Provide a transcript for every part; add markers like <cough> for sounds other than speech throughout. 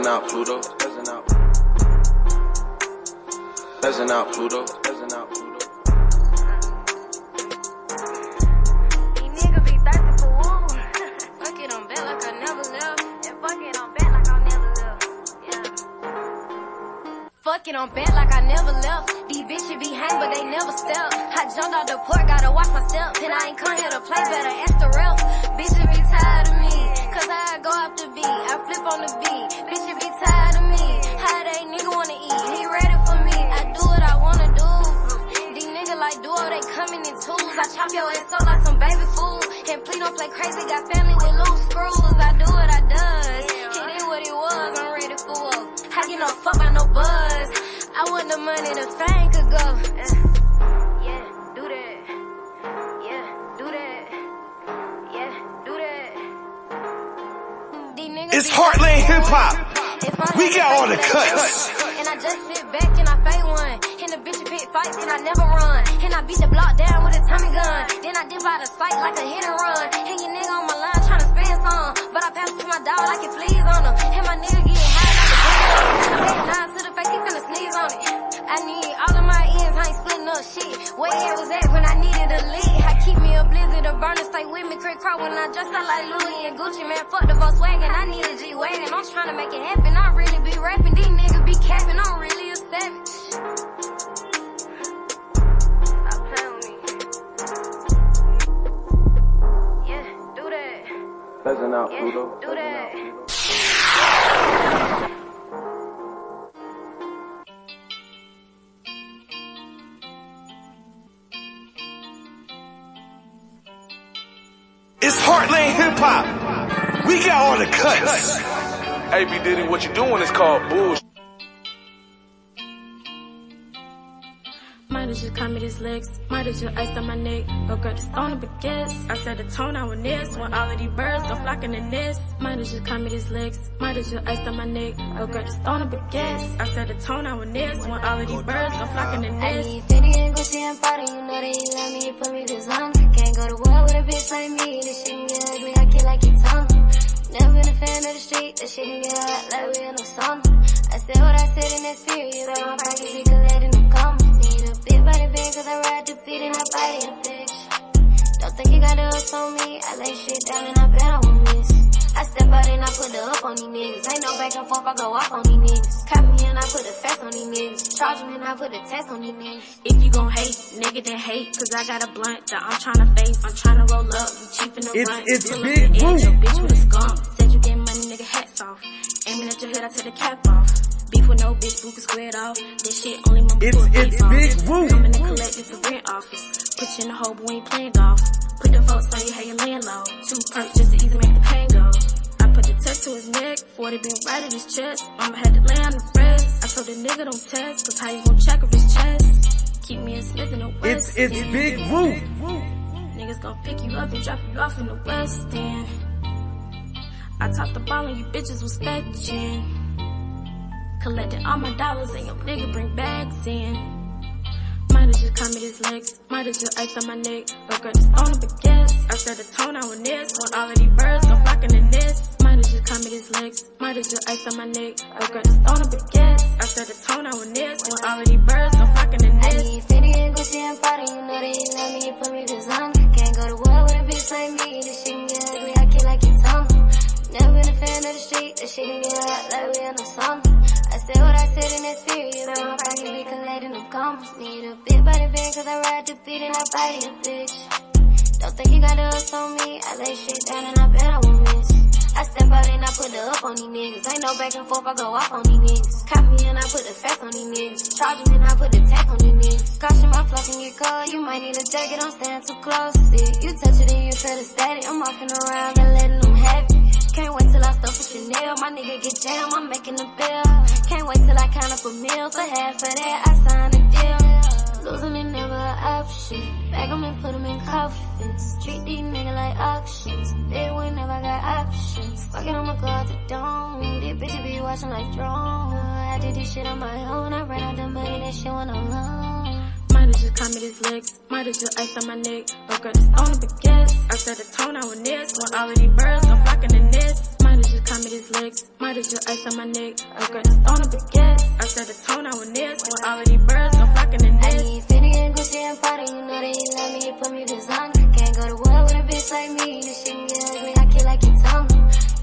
Peasant out, Pluto. Peasant out. Peasant out, Pluto. Peasant out, Pluto. <laughs> Fuck it on bet like I never left. These bitches be hang, but they never step. I jumped out the port, gotta watch my step. And I ain't come here to play, better ask the ref. Bitches be tired of me. Cause I go off the beat, I flip on the beat. Bitches I chop your ass up like some baby food. And please don't play crazy, got family with loose screws. I do what I does. It is what it was, I'm ready for war. I get no fuck by no buzz. I want the money, the fame could go. Uh, yeah, do that. Yeah, do that. Yeah, do that. These niggas It's Heartland Hip Hop. We had got all the cuts. And I just sit back and I fade one. The bitch fights and I never run. And I beat the block down with a Tommy gun. Then I dip out of sight like a hit and run. And your nigga on my line tryna spend some. But I pass to my dog like it fleas on him. And my nigga get high like a Take nine to the face, he finna sneeze on it. I need all of my ends, I ain't splitting up shit. Where it was at when I needed a lead. I keep me a blizzard, a burner, stay with me. Craig Crow when I dress up like Louis and Gucci, man. Fuck the Volkswagen, I need a G-Wagon. I'm tryna make it happen, I got all cuts. Hey, B Diddy, what you doing is called bullshit. Might have just caught me these legs, might have just iced on my neck. Oh girl, the stone up against. I set the tone on with this, when all of these birds go flocking in this. Might have just caught me these legs, might have just iced on my neck. Oh girl, the stone up against. I set the tone on with this, when all of these birds go flocking in I need 50 and Gucci and Prada, you know that you love me, you put me this on. Can't go to war with a bitch like me, this shit can get ugly, I kill like your tongue. Never been a fan of the street, that shit can get hot like we in the sauna. I said what I said in that spirit, you got my pockets, we could let in the. Need a big body bang, cause I ride the beat and I body a bitch. Don't think you got the ups on me, I lay shit down and I bet I won't miss. I step out and I put the up on these niggas. Ain't no back and forth, I go off on these niggas. Cop me and I put the fast on these niggas. Charge me and I put the test on these niggas. If you gon' hate, nigga then hate, cause I got a blunt that I'm tryna face. I'm tryna roll up, you cheap in the It's- run. it's up Big the edge, Woo. Bitch with a skunk. Said you get money, nigga, hats off. Aiming at your head, I take the cap off. Beef with no bitch, boo can square it off. This shit only my It's- it's Big Woo. Coming to collect this the rent office. Put you in the hole, but we ain't playing golf. Put the folks on you, how you laying low. Two perks just to easy make the pain go. I put the touch to his neck, 40 40 been right at his chest. Mama had to lay on the rest. I told the nigga don't test, cause how you gon' check if his chest? Keep me a Smith in the West. It's, it's Big Woo. Niggas gon' pick you up and drop you off in the West End. I tossed the ball and you bitches was fetching. Collecting all my dollars and your nigga bring bags in. Might have just caught me his legs, might have just iced on my neck. This on the baguettes. I set the tone out with this, when all of these birds go flocking in this. Might have just caught me his legs, might have just iced on my neck. This on the baguettes. I set the tone out with this, when all of these birds go flocking in I this. need Fendi and Gucci and Prada, you know that you love me, you put me designer. Can't go to war with a bitch like me, this shit get ugly, I kill like your tongue. Never been a fan of the street, this shit get hot like we in the summer. I said what I said in that you know my pocket be collating them commas. Need a big body band cause I ride the beat and I body a bitch. Don't think you got the us on me, I lay shit down and I bet I won't miss. I step out and I put the up on these niggas. Ain't no back and forth, I go off on these niggas. Cop me and I put the facts on these niggas. Charge me and I put the tax on these niggas. Caution my flow can get cold, you might need a jacket, don't stand too close. See, you touch it and you feel the static. I'm walking around and letting them have it. Can't wait till I stuff with Chanel. My nigga get jammed, I'm making a bill. Can't wait till I count up a meal. For half of that, I sign a deal. Losing it never an option. Bag 'em and put put 'em in coffins. Treat these niggas like auctions. They would never got options. Fucking I'ma go out the dome. These bitches be watching like drone. I did this shit on my own. I ran out the money, that shit went alone. Might have just caught me his legs, might have just iced on my neck. Oh, Regret this on the baguettes. I set the tone out with this, when all of these birds go flocking in this. Might have just caught me his legs, might have just iced on my neck. Oh, Regret this on the baguettes. I set the tone out with this, when all of these birds go flocking in I this. need Fendi and Gucci and Prada, you know that you love me, you put me designer. Can't go to war with a bitch like me, this shit get ugly, I kill like your tongue.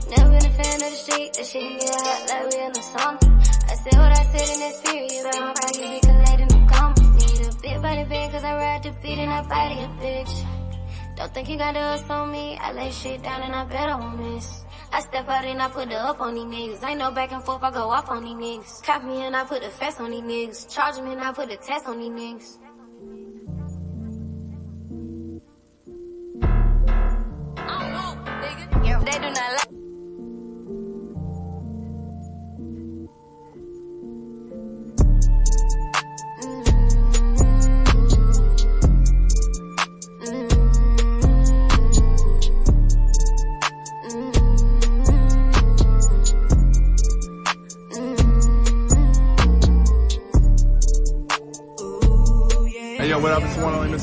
Never been a fan of the street, this shit get hot like we in the summer. I said what I said in this you know my pocket be commas. Need a big body band cause I ride the beat and I body a bitch. Don't think you got the us on me, I lay shit down and I bet I won't miss. I step out and I put the up on these niggas. Ain't no back and forth, I go off on these niggas. Cop me and I put the facts on these niggas. Charge me and I put the test on these niggas. They do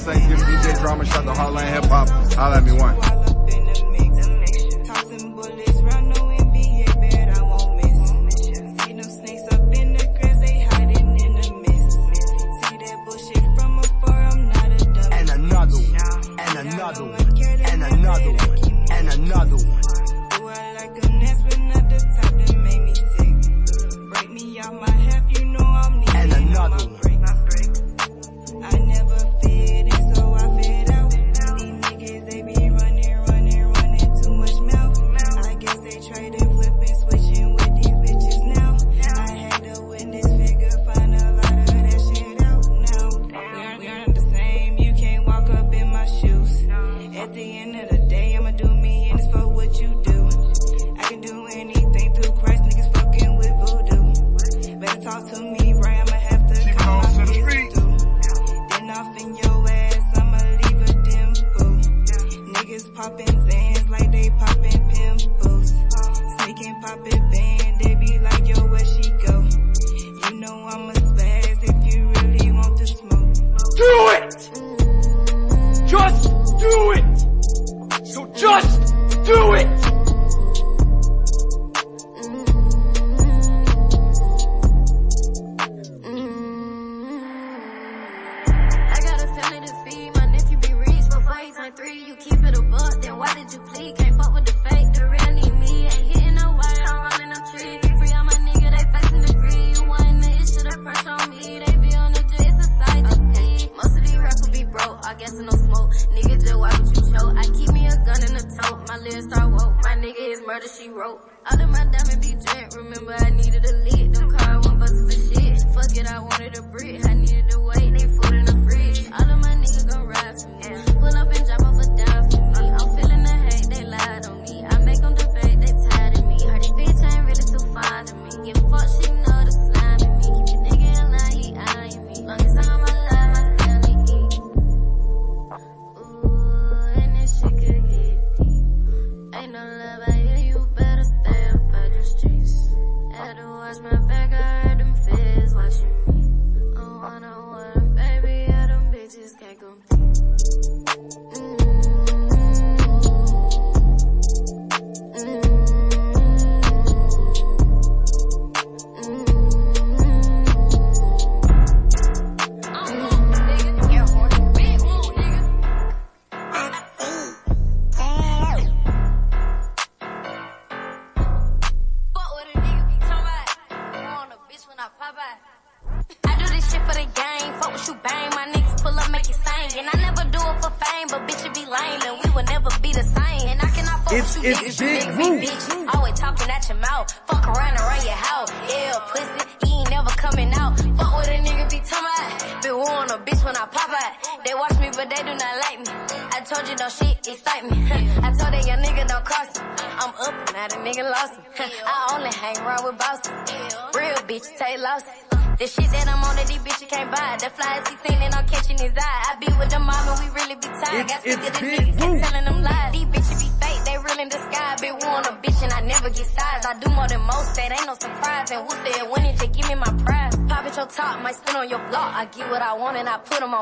Thanksgiving DJ drama shot the Heartland Hip Hop. Holla at me one. Of the day,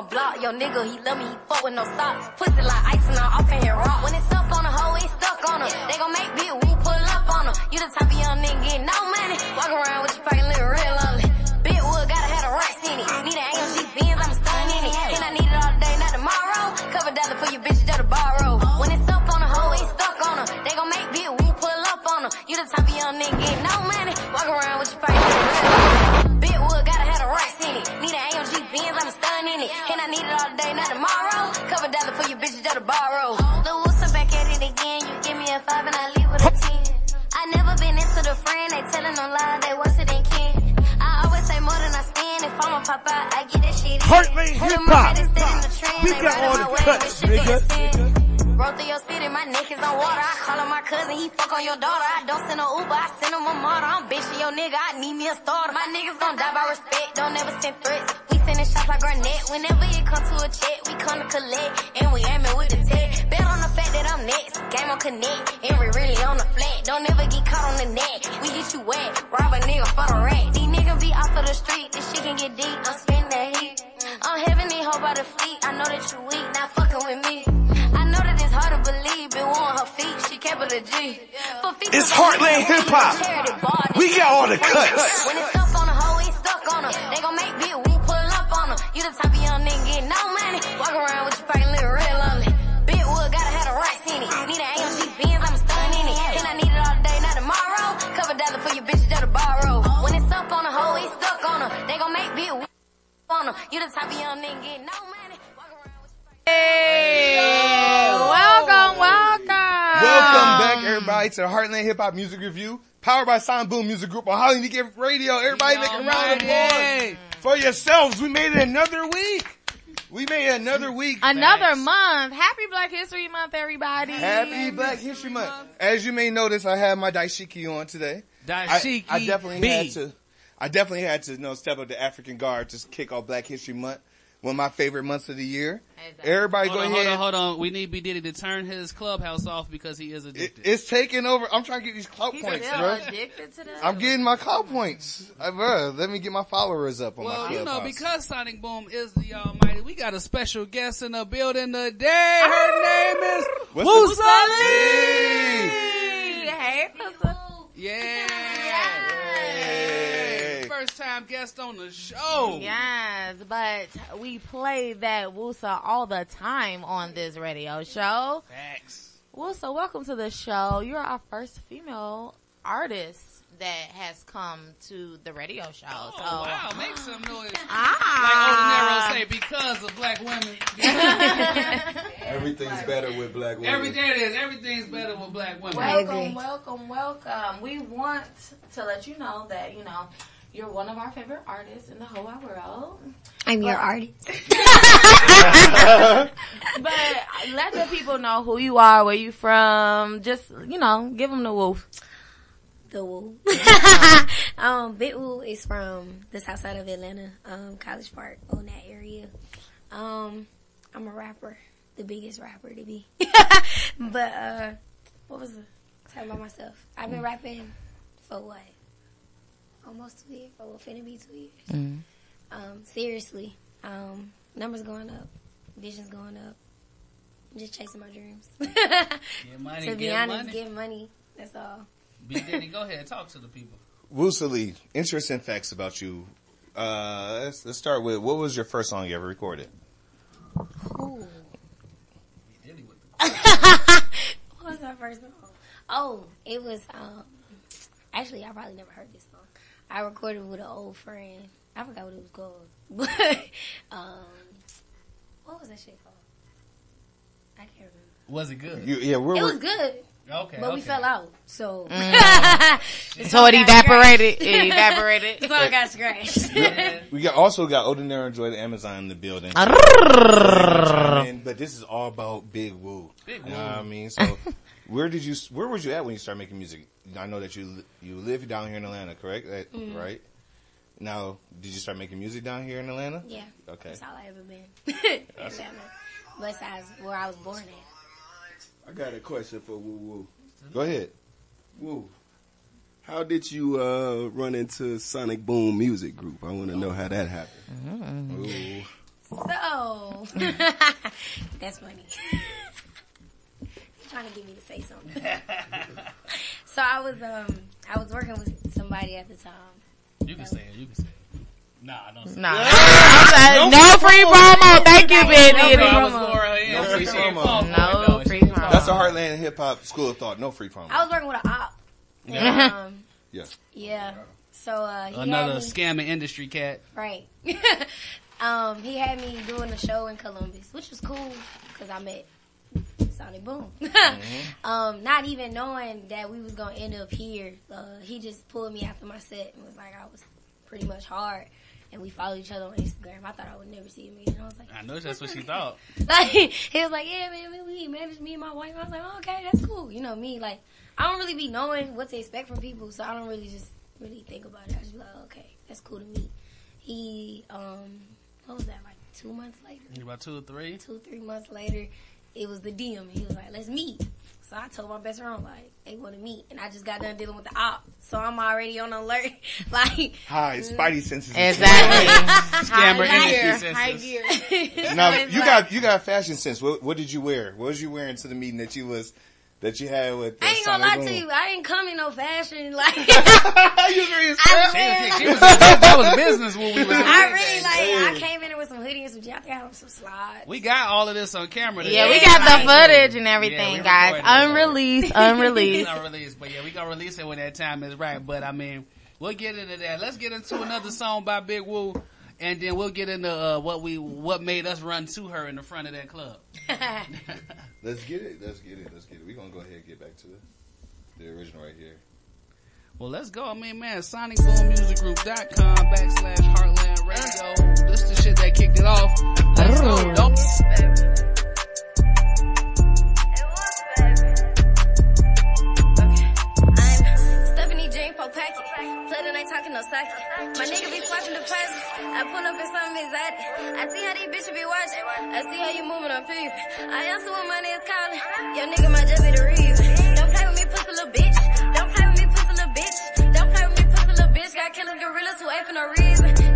on block. Yo nigga, he love me, he fuck with no socks. Pussy like ice your daughter. I don't send no Uber, I send him a motor. I'm bitching your nigga, I need me a starter. My niggas gon' die by respect, don't ever send threats. We sending shots like Garnett. Whenever it come to a check, we come to collect. And we aiming with the tech. Bet on the fact that I'm next. Game on connect, and we really on the flat. Don't ever get caught on the net. We get you wet, rob a nigga for the rack. These niggas be off of the street, this shit can get deep. I'm spinning that heat. I'm having these hope by the feet. I know that you weak, not fucking with me. Believe, been on her feet, she kept it a G. For It's Heartland Hip Hop. We got all the cuts. When it's up on a hoe, it's stuck on her. They gon' make big woo pull up on her. You the type of young nigga getting no money. Walk around with your pocket living real lonely. Big wood gotta have the racks in it. Need an AMG Benz, I'm stunning in it. And I need it all day, not tomorrow. Cover dollar for your bitches that a borrow. When it's up on a hoe, it's stuck on her. They gon' make big woo on her. You the type of young nigga getting no money. Hey, welcome, welcome. Welcome back, everybody, to the Heartland Hip Hop Music Review, powered by Sonic Boom Music Group on Highly Unique Radio. Everybody make a round of applause for yourselves. We made it another week. We made it another week. Another month. Happy Black History Month, everybody. Happy Black History Month. As you may notice, I have my dashiki on today. Dashiki I, I definitely B. had to. I definitely had to, you know, step up the African guard to kick off Black History Month. One of my favorite months of the year. Everybody Hold go on, hold ahead. on, hold on. We need B Diddy to turn his clubhouse off because he is It, addicted. it's taking over. I'm trying to get these clout points, bro. addicted to that? I'm getting my clout points. Uh, bro, let me get my followers up on well, my you know, because Sonic Boom is the Almighty, we got a special guest in the building today. Her name is What's Wusa the- Lee. Hey, sister. Yeah. Hey. First time guest on the show. Yes, but we play that Wusa all the time on this radio show. Facts. Wusa, welcome to the show. You're our first female artist that has come to the radio show. Oh, so, wow. Make some noise. Ah. Like Ordinero say, because of black women. <laughs> Everything's better with black women. Every day it is. Everything's better with black women. Welcome, welcome, welcome. We want to let you know that, you know, you're one of our favorite artists in the whole wide world. I'm your artist. <laughs> But let the people know who you are, where you from. Just, you know, give them the woof. The Woo. <laughs> um, Big Woo is from the south side of Atlanta, um, College Park, on that area. Um, I'm a rapper, the biggest rapper to be. <laughs> but, uh, what was the, tell about myself. I've been rapping for what? Almost two years, or well, finna be two years. Um, seriously, um, numbers going up, visions going up. I'm just chasing my dreams. <laughs> Get money, to be get honest, money. get money. That's all. B Diddy, go ahead, talk to the people. <laughs> Wusa Lee, interesting facts about you. Uh, let's, let's start with what was your first song you ever recorded? Ooh. B Diddy with the What was my first song? Oh, it was, um, actually, I probably never heard this song. I recorded with an old friend. I forgot what it was called. <laughs> But, um, what was that shit called? I can't remember. Was it good? You, yeah, we're, It was good. Okay. But we fell out, so. Mm. <laughs> <laughs> So it evaporated. It evaporated. the song got scratched. We got also got Ordinary Enjoy the Amazon in the building. but this is all about Big Woo. Big Woo. You know what I mean? So where did you where was you at when you started making music? I know that you you live down here in Atlanta, correct? That- Mhm. Right? Now, did you start making music down here in Atlanta? yeah. Okay. That's all I ever been. <laughs> <laughs> Atlanta. Besides where I was born at. I got a question for Woo Woo. Go ahead. Woo. How did you uh, run into Sonic Boom Music Group? I want to know how that happened. Ooh. So, <laughs> that's funny. He's trying to get me to say something. <laughs> so I was um I was working with somebody at the time. You can say it. You can say it. Nah, I don't say Nah. it. No free promo. Thank you, baby. No free promo. No free promo. No free promo. That's the Heartland Hip Hop School of Thought. No free promo. I was working with an op. And, Yeah. um, <laughs> Yeah. yeah. So uh, he Another had me, scamming industry cat. right. <laughs> um, he had me doing a show in Columbus, which was cool because I met Sonic Boom. <laughs> um, not even knowing that we was gonna end up here, uh, he just pulled me after my set and was like, I was pretty much hard. And we followed each other on Instagram. I thought I would never see him again. I was like, I know that's what she thought. <laughs> like he was like, yeah, man, man, we managed me and my wife. I was like, oh, okay, that's cool. You know me, like I don't really be knowing what to expect from people, so I don't really just really think about it. I just be like, okay, that's cool to me. He, um, what was that like two months later? About two or three. Two, three months later, it was the DM. and He was like, let's meet. So I told my best friend like, they want to meet, and I just got done dealing with the op, so I'm already on alert. <laughs> like, Hi, mm. Spidey senses. Exactly. Scammer High industry gear. High senses. gear. Now <laughs> you like- got you got fashion sense. What, what did you wear? What was you wearing to the meeting that you was that you had with? I ain't gonna Sonic lie to you. I ain't come in no fashion. <laughs> Like, you was very I She was, that was business when we <laughs> was. I really like. I came in there with some hoodies and some jackets, I had some slides. We got all of this on camera. Yeah, we today. got the footage and everything, we guys. recorded. Unreleased, <laughs> unreleased. unreleased. But yeah, we gonna release it when that time is right. But I mean, we'll get into that. Let's get into another song by Big Woo, and then we'll get into uh, what we what made us run to her in the front of that club. <laughs> Let's get it. Let's get it. Let's get it. We're gonna go ahead and get back to the, the original right here. Well, let's go. I mean, man, SonicBoomMusicGroup.com backslash Heartland Radio. This the shit that kicked it off. Let's go. Don't packet. Play talking no sake. My nigga be swiping the price. I pull up in some exotic. I see how these bitches be watching. I see how you moving on people. I answer when money is calling. Your nigga might just be the reason. Don't play with me, pussy little bitch. Don't play with me, pussy little bitch. Don't play with me, pussy little bitch. Got killers, gorillas who ain't for no reason.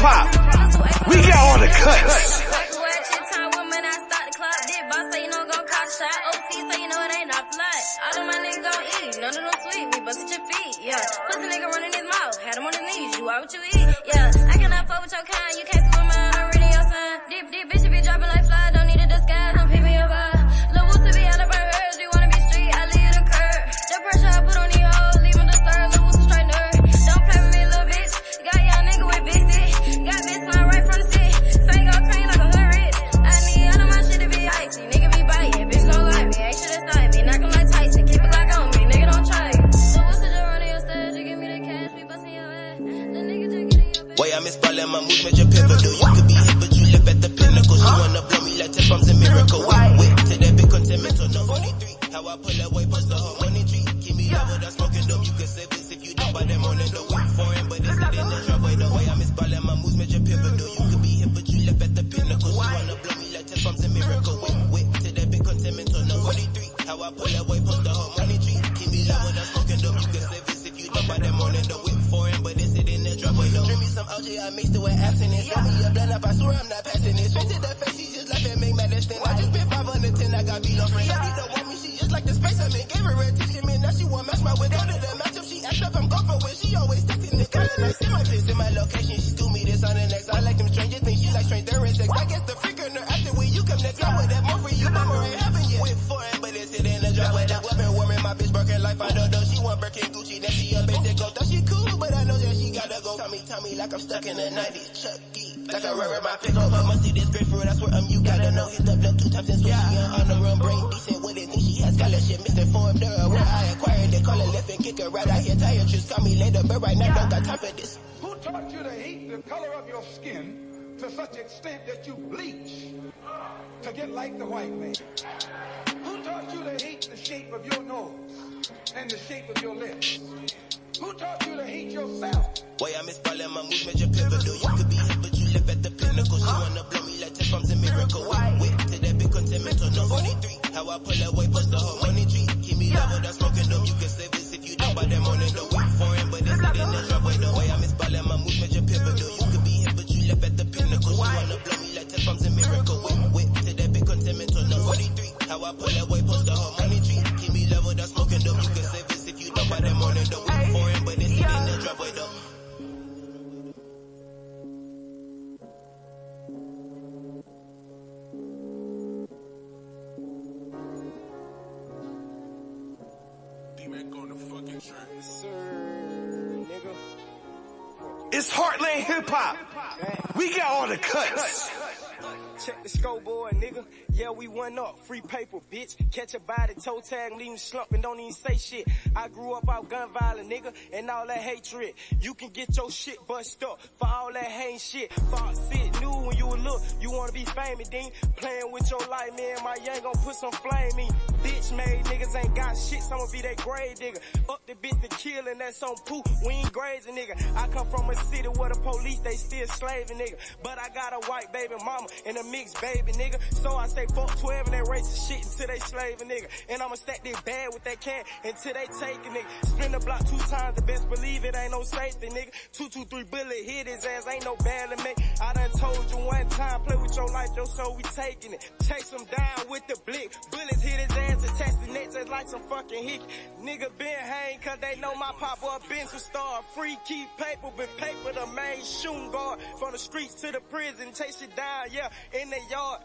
All. We busted your feet. Yeah. Pussy nigga running his mouth. Had him on his knees. You what you eat. Yeah. I cannot fuck with your kind. You can't see my mind. I'm reading your sign. Deep, deep bitch, Way I miss ballin', my moves major pivotal. You could be hit, but you live at the pinnacle. She wanna blow me like 10 bombs a miracle. Whip, whip to that big continental. No 43. How I pull that way, bust the whole money tree. Keep me out with that smoking dope. You can save this if you don't buy that morning. The with abstinence. Throw me a blunt up, I swear I'm not like I'm stuck in the 90s. Chucky, like I run my pickup. I'ma see this grapefruit, I swear I'm you gotta know. Hit the block two times and switch. She on the run, brain decent with it. Think she has scholarship, misinformed her. Where I acquired it, call it left and kick her right out here. Tired, just call me later, but right now don't got time for this. Who taught you to hate the color of your skin to such extent that you bleach to get like the white man? Who taught you to hate the shape of your nose and the shape of your lips? Who taught you to hate yourself? Boy, I miss falling my moves, major pivotal. You could be hit, but you live at the pinnacle. She wanna blow me like tip bombs a miracle. Wait to that big continental, no 43. How I pull away, bust the whole money tree. Keep me level, that's smoking dope. You can save this if you don't by that morning. The week foreign, but it's in the driveway. No way, I miss falling my moves, major pivotal. You could be hit, but you live at the pinnacle. She wanna blow me like tip bombs a miracle. Wait, wait to that big continental, no 43. How I pull away, cuts. Check the scoreboard. Yeah, we went up. Free paper, bitch. Catch a body, toe tag, leave 'em slumping, don't even say shit. I grew up out gun violence, nigga, and all that hatred. You can get your shit bust up for all that hate shit. Fox sit new when you would look, you wanna be famous, then playing with your life, man. My young gon' put some flame in. Bitch made niggas ain't got shit, so I'ma be that grave nigga. Up the bitch to kill and that's on poop. We ain't grazing, nigga. I come from a city where the police, they still slaving, nigga. But I got a white baby mama and a mixed baby, nigga. So I say fuck 12 and that racist shit until they slaving, nigga. And I'ma stack this bad with that cat until they take a nigga. Spin the block two times, the best believe it ain't no safety, nigga. Two, two, three bullet hit his ass, ain't no bailing me. I done told you one time, play with your life, yo, so we taking it. Chase him down with the blick. Bullets hit his ass and test the neck just like some fucking hick. Nigga been hang cause they know my pop up been some star. Free keep paper, but paper the main shooting guard. From the streets to the prison, chase it down, yeah, in the yard.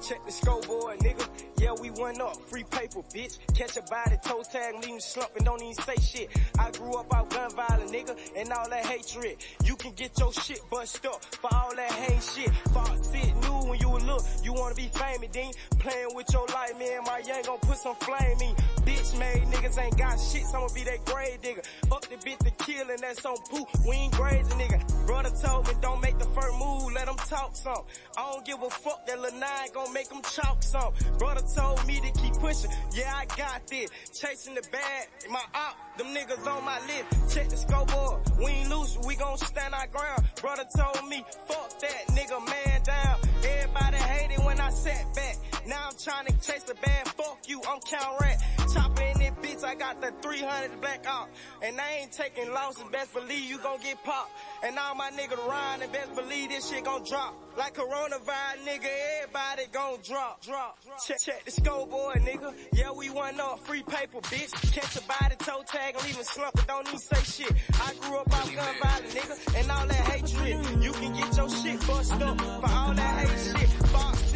Check the scoreboard, nigga. Yeah, we went up. Free paper, bitch. Catch a body, toe tag, leave 'em slumping, don't even say shit. I grew up out gun violence, nigga, and all that hatred. You can get your shit bust up for all that hate shit. Fox sit new when you look, you wanna be famous, then playing with your life, man. My young gon' put some flame in. Bitch made niggas ain't got shit, so I'ma be that grave nigga. Up the bitch to kill and that's on poop. We ain't grazing, nigga. Brother told me don't make the first move, let let 'em talk some. I don't give a fuck that Nine gon' make 'em chalk some. Brother told me to keep pushing, yeah I got this. Chasing the bag, my op, them niggas on my list. Check the scoreboard, we ain't loose, we gon' stand our ground. Brother told me, fuck that nigga man down. Everybody hated when I sat back. Now I'm trying to chase the bag, fuck you, I'm count rat. Chopper in this bitch, I got the 300 black out. And I ain't taking losses, best believe you gon' get popped. And all my niggas rhyme, and best believe this shit gon' drop. Like coronavirus, nigga, everybody gon' drop, drop. Check, check the scoreboard, nigga. Yeah, we won up free paper, bitch. Catch a body, toe tag, and leave 'em slumping, don't even say shit. I grew up out gun violence, nigga, and all that hatred. You can get your shit bust up for all that hate shit. Fox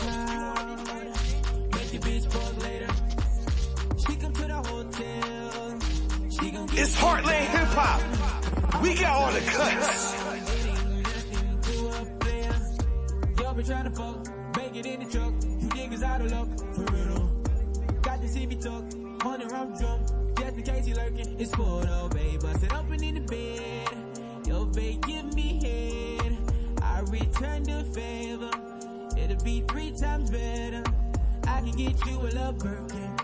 6 knew when you would look. Make bitch fuck later. She come to the hotel. She gon' It's Heartland Hip Hop. We got all the cuts. Y'all trying to fuck, make it in the truck. You niggas out of luck, for real. Got the. Just in case you lurking, it's it open in the bed. Yo, babe, give me head. I return the favor. It'll be three times better. I can get you a love Birkin.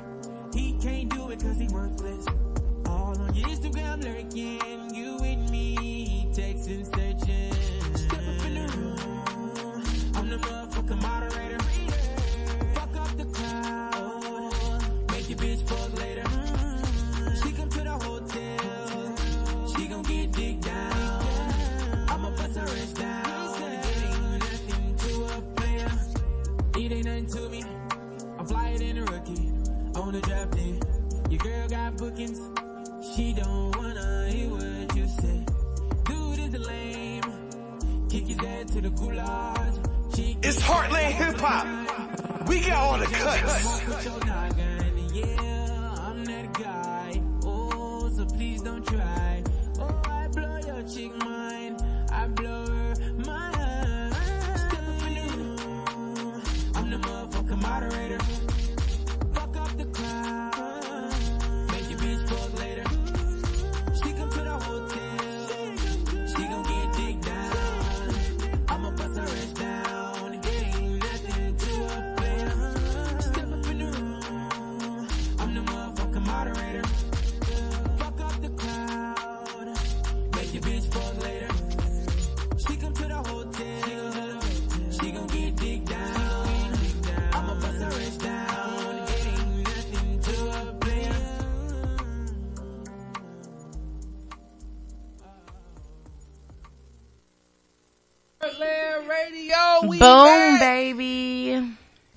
He can't do it cause he worthless. All on your Instagram lurking. You and me, texting, searching. Step up in the room. I'm the motherfucking moderator. On the draft day. Your girl got bookings. She don't wanna hear what you say. Dude is lame. Kick his to the goulash. It's Heartland Hip Hop. We got all the cuts.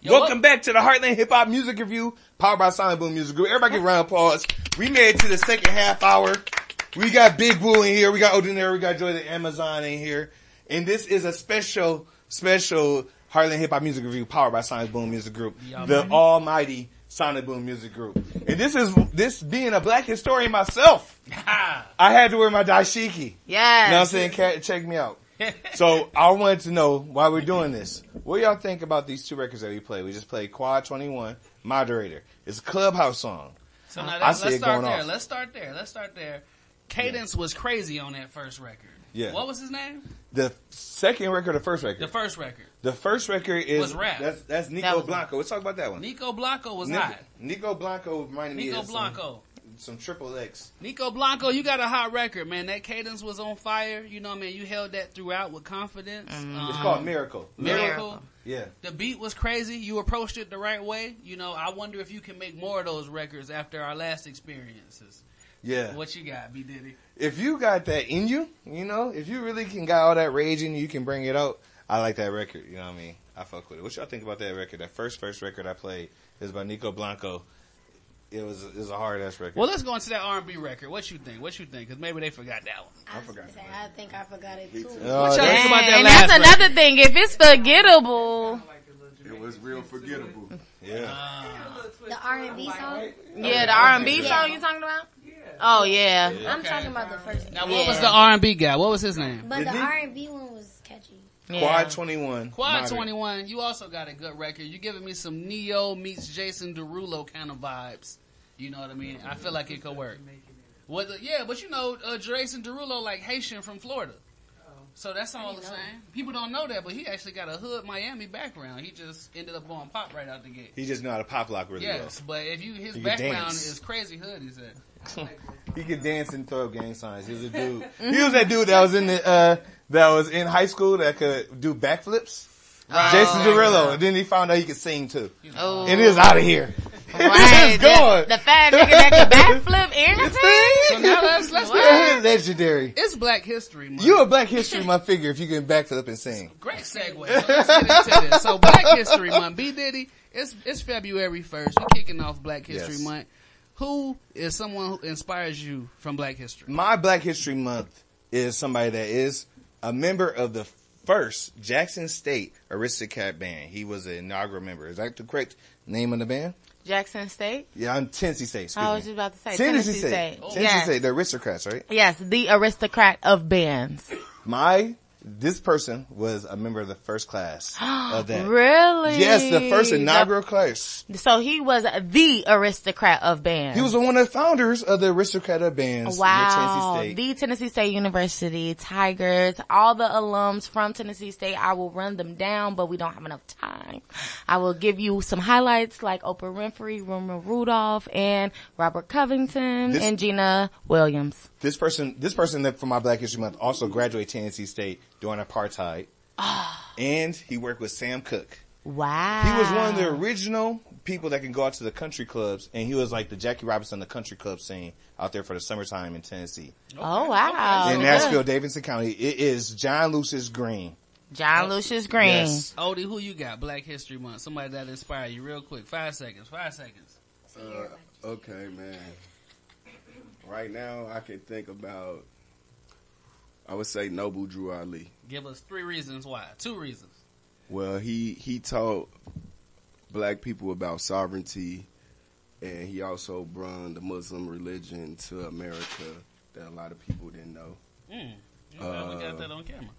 Welcome back to the Heartland Hip Hop Music Review, powered by Sonic Boom Music Group. Everybody give a round of applause. We made it to the second half hour. We got Big Woo in here. We got Odinary. We got Joy the Amazon in here. And this is a special, special Heartland Hip Hop Music Review, powered by Sonic Boom Music Group. Yeah, the man. almighty Sonic Boom Music Group. And this is, this being a black historian myself, <laughs> I had to wear my dashiki. Yeah. You know what I'm saying? Check me out. So I wanted to know why we're doing this. What y'all think about these two records that we played? We just played Quad 21, Moderator. It's a clubhouse song. So now I that, see let's it start there. off. Let's start there. Let's start there. Cadence was crazy on that first record. Yeah. What was his name? The second record, the first record. The first record. The first record is Was rap. That's, that's Nico That was- Blanco. Let's talk about that one. Nico Blanco was Nico, hot. Nico Blanco reminded me Nico of some- Blanco. Some, triple X. Nico Blanco, you got a hot record, man. That cadence was on fire. You know, man, you held that throughout with confidence. It's Um, called Miracle. Miracle. Yeah. The beat was crazy. You approached it the right way. You know, I wonder if you can make more of those records after our last experiences. Yeah. What you got, B Diddy? If you got that in you, you know, if you really can got all that rage in you, you can bring it out. I like that record. You know what I mean? I fuck with it. What y'all think about that record? That first first record I played is by Nico Blanco. It was it was a hard ass record. Well, let's go into that R&B record. What you think? What you think? Because maybe they forgot that one. I forgot. I think I forgot it too. Oh, What y'all think about that and last that's record? another thing. If it's forgettable, It was real forgettable. Yeah. Ah. The R&B song? yeah, the R and B song you talking about? Oh yeah. I'm talking about the first. Now, what was the R&B guy? What was his name? But the R&B one was catchy. Quad 21. Quad Modern. 21, you also got a good record. You're giving me some Neo meets Jason Derulo kind of vibes. You know what I mean? I feel like it could work. What the, yeah, but you know, uh, Jason Derulo like Haitian from Florida. So that's all the same. People don't know that, but he actually got a hood Miami background. He just ended up going pop right out the gate. He just know how to pop lock really Yes, but if you his He background is crazy hood, he <laughs> said. he could dance and throw up gang signs. He was a dude. he was that dude that was in the uh that was in high school that could do backflips. Oh. Jason Derulo. And then he found out he could sing too. Oh. And he was out of here. <laughs> Right, It's gone. the, the fat nigga that can backflip <laughs> and So sing. now let's let's Yeah, Legendary. It's Black History Month. You a Black History Month figure if you can backflip and sing. Great segue. So let's get into this. So Black History Month, B Diddy. It's it's February first. We're kicking off Black History Yes. Month. Who is someone who inspires you from Black History? My Black History Month is somebody that is a member of the first Jackson State Aristocrat Band. He was an inaugural member. Is that the correct name of the band? Jackson State. Yeah, I'm Tennessee State. Excuse oh, I was just about to say Tennessee, Tennessee State. State. Tennessee Yes. State, the aristocrats, right? Yes, the aristocrat of bands. My this person was a member of the first class <gasps> of that. Really? Yes, the first inaugural class. So he was the aristocrat of bands. He was one of the founders of the aristocrat of bands. Wow. Tennessee State. The Tennessee State University, Tigers, all the alums from Tennessee State. I will run them down, but we don't have enough time. I will give you some highlights like Oprah Winfrey, Wilma Rudolph, and Robert Covington, This- and Gina Williams. This person, this person that for my Black History Month also graduated Tennessee State during apartheid, and he worked with Sam Cooke. Wow. He was one of the original people that can go out to the country clubs, and he was like the Jackie Robinson, the country club scene out there for the summertime in Tennessee. Oh wow. in Nashville, Davidson County, it is John Lucius Green. John Lucius Green. Yes. Odie, who you got? Black History Month. Somebody that inspired you real quick. Five seconds. Five seconds. Uh, okay, man. Right now, I can think about. I would say Noble Drew Ali. Give us three reasons why. Two reasons. Well, he he taught black people about sovereignty, and he also brought the Muslim religion to America that a lot of people didn't know. Mm. I'm glad we got Uh, that on camera.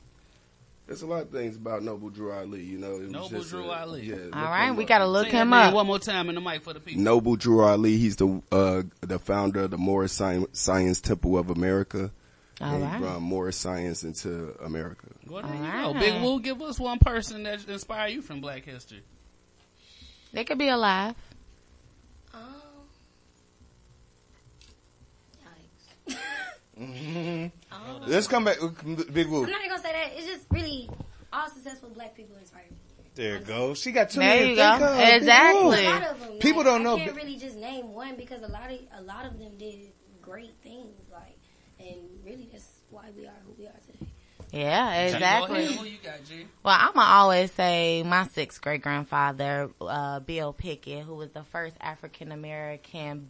There's a lot of things about Noble Drew Ali. You know, it Noble just Drew a- Ali. Yeah, All look right, him we gotta look Say him up. One more time in the mic for the people. Noble Drew Ali. He's the uh, the founder of the Moorish Science Temple of America. All and right. brought Moorish Science into America. Well, there you All go. Big right. Woo, give us one person that inspired you from Black History. They could be alive. Um, Let's come back, Big Woo. I'm not even gonna say that. It's just really all successful black people inspire me. There you go. She got two There minutes you go. of. Exactly. A lot of them. People like, don't know. I can't really just name one because a lot of a lot of them did great things. Like, and really, that's why we are who we are today. Yeah, exactly. ahead. Got, Well, I'ma always say my sixth great grandfather, uh, Bill Pickett, who was the first African American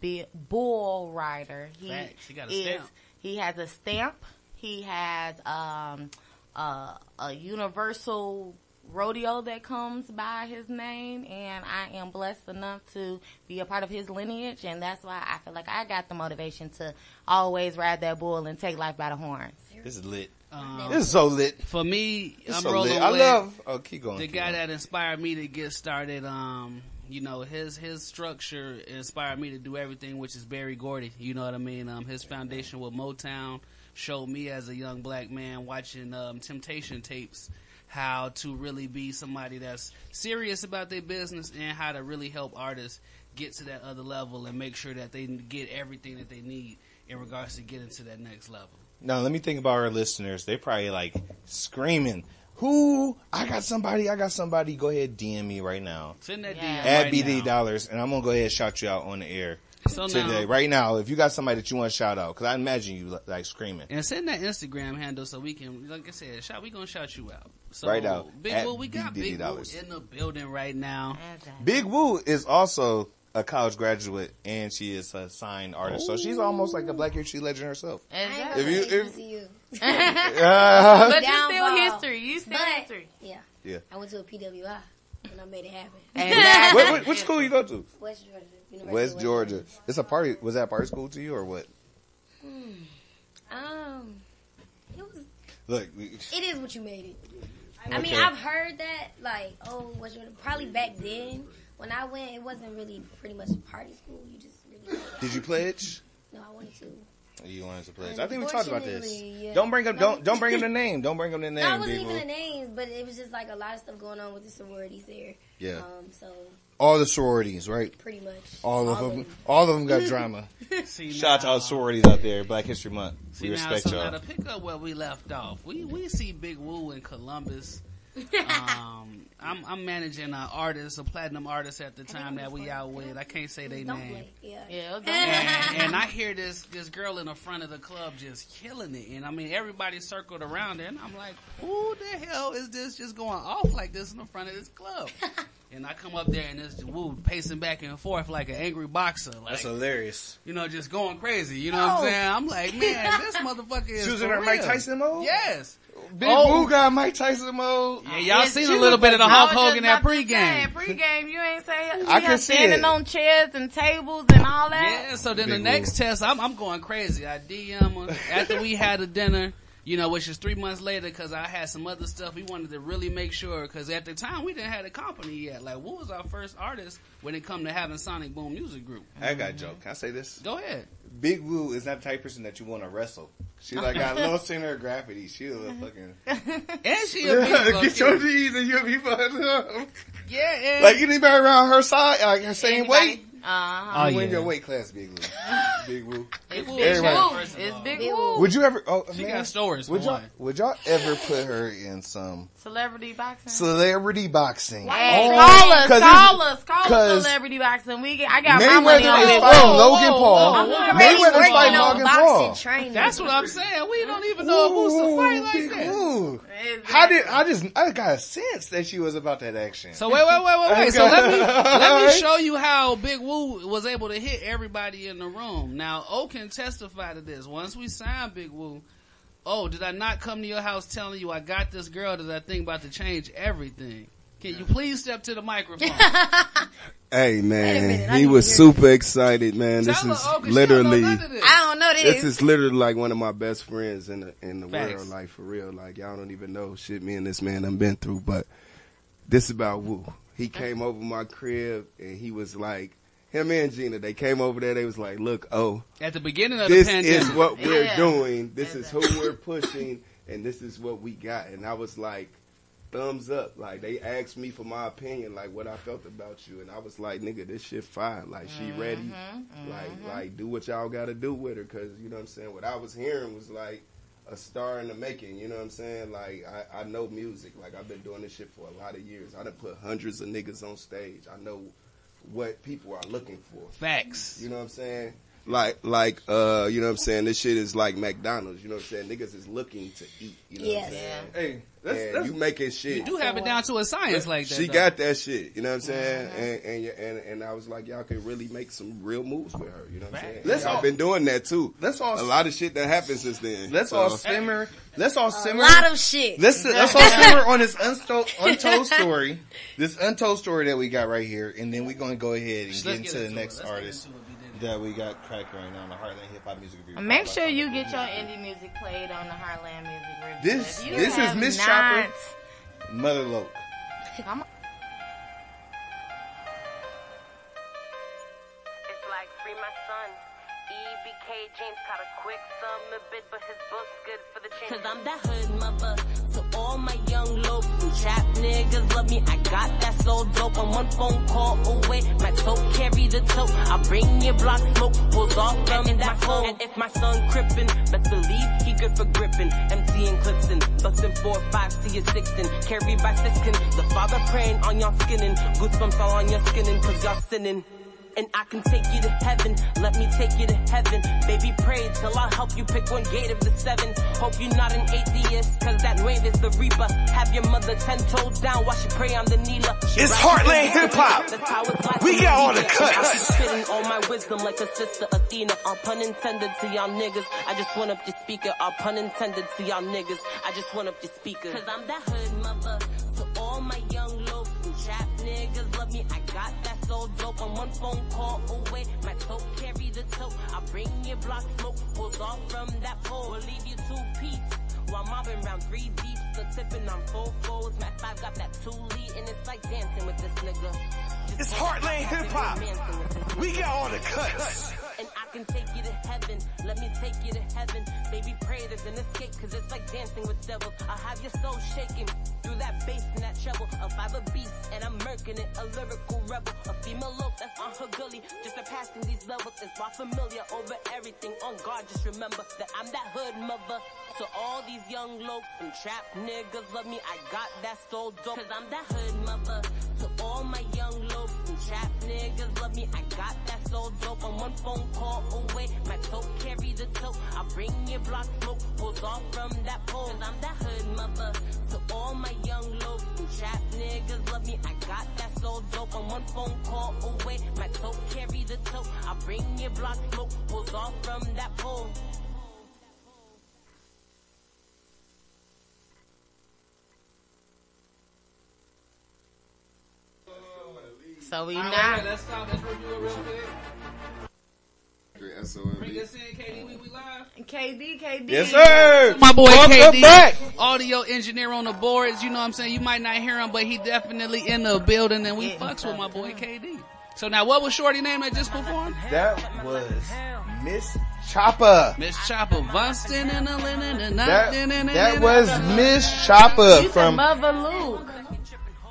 bull rider. He Facts. He got a is, stamp. He has a stamp. He has um, uh, a universal rodeo that comes by his name, and I am blessed enough to be a part of his lineage, and that's why I feel like I got the motivation to always ride that bull and take life by the horns. This is lit. Um, this is so lit. For me, It's I'm so rolling lit. I with love. Oh, keep going. the keep guy going. that inspired me to get started. Um, you know, his his structure inspired me to do everything, which is Berry Gordy. You know what I mean? Um, his foundation with Motown showed me as a young black man watching um, Temptation tapes how to really be somebody that's serious about their business and how to really help artists get to that other level and make sure that they get everything that they need in regards to getting to that next level. Now let me think about our listeners. They probably like screaming. Who? I got somebody. I got somebody. Go ahead, DM me right now. Send that Yeah. DM Add right BD now. dollars, and I'm gonna go ahead and shout you out on the air So today, now- right now. If you got somebody that you want to shout out, because I imagine you like screaming. And send that Instagram handle so we can, like I said, shout. We gonna shout you out. So, Right out. Big At Woo, we got Big Woo in the building right now. Big Woo is also a college graduate, and she is a signed artist, so she's almost like a Black History legend herself. Exactly. If you, if, HBCU. Uh, <laughs> but you still history. You still But- history. Yeah. Yeah. I went to a PWI and I made it happen. <laughs> Exactly. what, what, what school you go to? West Georgia. University West of Georgia. It's a party. Was that party school to you or what? Hmm. Um, it was. Look, It is what you made it. I mean, I've heard that, like, oh, West Georgia. Probably back then when I went, it wasn't really pretty much party school. You just really. did you pledge? No, I wanted to. You wanted to pledge. I think we talked about this. Yeah. Don't bring up. Don't don't bring him the <laughs> name. Don't bring him the name. No, it wasn't Big even Woo. the names, but it was just like a lot of stuff going on with the sororities there. Yeah. Um, so All the sororities, right? pretty much. All of them. All of them got <laughs> drama. See, Shout out to all sororities out there. Black History Month. See we now, respect so now y'all. to pick up where we left off, we we see Big Woo in Columbus. Um, I'm I'm managing an artist, a platinum artist at the time that we out with. I can't say their name. play. Yeah. Yeah, and, and I hear this this girl in the front of the club just killing it, and I mean everybody circled around her, and I'm like, who the hell is this just going off like this in the front of this club? <laughs> and I come up there and it's Woo pacing back and forth like an angry boxer, like That's hilarious. you know, just going crazy. You know what I'm Oh. saying? I'm like, man, this motherfucker is. She was in her Mike. Tyson mode? Yes. Big Oh. Woo got Mike Tyson mode. Yeah, y'all Yes, seen a little bit of the like- Hulk I was Hogan just at say, pregame. Pregame, you ain't say I she can was see standing it. on chairs and tables and all that. Yeah, so then Big the next test, I'm, I'm going crazy. I DM her <laughs> after we had a dinner, you know, which is three months later because I had some other stuff. We wanted to really make sure because at the time we didn't have a company yet. Like, what was our first artist when it come to having Sonic Boom Music Group? I got a joke. Can I say this? Go ahead. Big Woo is not the type of person that you want to wrestle. She like got low <laughs> center of gravity. She a fucking. <laughs> And she a big Get your knees and you'll be fucked up. Yeah, and Like anybody around her side, like her same weight. Uh-huh. you win your weight class, Big Woo. <laughs> Big Woo. It's Woo. Big Woo. It's. Big Big Woo. Would you ever? Oh, She man, got stories Would y'all? one. Would y'all ever put her in some Celebrity boxing. celebrity boxing? Hey, Oh, call us, 'cause call us, call us 'cause celebrity boxing. We get, I got my money Mayweather on is Big fighting Woo. Logan Paul. I'm already Mayweather's fighting Logan Paul. training. That's what I'm saying. We don't even know who's to fight like that. Woo. Exactly. How did I just? I got a sense that she was about that action. So wait, wait, wait, wait, wait. So let me <laughs> let me show you how Big Woo was able to hit everybody in the room. Now, O can testify to this. Once we signed Big Woo, oh, did I not come to your house telling you I got this girl that I think about to change everything? Can you please step to the microphone? <laughs> Hey man, minute, he was to hear super excited, man. This Tell is her, O, 'cause she don't literally, know none of this. I don't know this this. is literally like one of my best friends in the in the Facts. world, like for real. Like y'all don't even know shit me and this man I've been through, but this is about Woo. He came over my crib and he was like, him and Gina, they came over there. They was like, look, oh, At the beginning of this the pandemic, is what we're Yeah. doing. This is who we're pushing, and this is what we got. And I was like, thumbs up. Like they asked me for my opinion, like what I felt about you, and I was like, nigga, this shit fine. Like she ready. Mm-hmm, Like like do what y'all got to do with her, cause you know what I'm saying. What I was hearing was like a star in the making. You know what I'm saying? Like I, I know music. Like I've been doing this shit for a lot of years. I done put hundreds of niggas on stage. I know what people are looking for. facts. You know what I'm saying? Like, like, uh, you know what I'm saying? This shit is like McDonald's. You know what I'm saying? Niggas is looking to eat. You know what I'm Yes. saying? Hey, that's, and that's you making shit. You do have it down to a science like that. She though. got that shit, you know what I'm saying? And, and and and I was like, y'all can really make some real moves with her, you know what I'm saying? Let's I've all- been doing that too. Let's all a lot of shit that happened since then. Let's So- all simmer. Let's all simmer. A lot of shit. Let's let's all <laughs> simmer on this untold, untold story. This untold story that we got right here, and then we're gonna go ahead and Let's get get into the next Let's get artist that we got cracking right now on the Heartland Hip Hop Music Review. Make sure you get your indie music played on the Heartland Music Review. This this is Miss not- Chopper, Mother Loke. Come on. It's like free my son. EBK James caught a quick summer bid, but his book's good for the change. Cause I'm that hood mother. So all my young low chap niggas love me. I got that soul dope. I'm one phone call away. My toe carry the tote. I bring your block smoke. Pulls off from that phone. And if my son crippin', best believe he good for gripping. Emptying clips and busting four fives to your sixteen. Carried by sixteen. The father praying on y'all skinning. Goosebumps all on your skinning cause y'all sinning. And I can take you to heaven, let me take you to heaven. Baby, pray till I help you pick one gate of the seven. Hope you're not an atheist, cause that wave is the reaper. Have your mother ten toes down while she pray on the. She It's Heartland Hip Hop. That's how it's like We got all the cuts. I keep spitting all my wisdom like a sister Athena. All pun intended to y'all niggas. I just want up your speaker. All pun intended to y'all niggas. I just want up your speaker. Cause I'm that hood mother. To all my young low dope. I'm one phone call away. My toe carry the tote. I bring your block smoke. Pulls off from that pole. Will leave you two piece. While mobbing round three deep. Still tipping on four fours. Matt 5 got that two lead. And it's like dancing with this nigga. Just It's Heartland Hip Hop. We got all the cuts. I can take you to heaven. Let me take you to heaven. Baby, pray there's an escape, cause it's like dancing with devils. I'll have your soul shaking through that bass and that treble. A fiber beast, and I'm murking it. A lyrical rebel. A female lope that's on her gully. Just surpassing these levels. It's my familiar over everything. On guard, just remember that I'm that hood mother. So all these young lopes and trap niggas love me. I got that soul dope. Cause I'm that hood mother. To all my young niggas love me. I got that soul dope. I'm one phone call away. My toe carry the tote. I bring your block smoke. Pulls off from that pole. Cause I'm that hood mother. To all my young lopes and trap niggas love me. I got that soul dope. I'm one phone call away. My toe carry the tote. I bring your block smoke. Pulls off from that pole. So we All right, not. wait, let's stop. Let's review it real quick. Bring us in, KD. We, we live. KD, KD. Yes, sir. My boy Welcome KD, back. audio engineer on the boards. You know what I'm saying? You might not hear him, but he definitely in the building, and we fucks with my boy KD. So now, what was Shorty name that just performed? That was Miss Chopper. Miss Chopper. Vunston and That, that was Miss Chopper from. Mother Luke.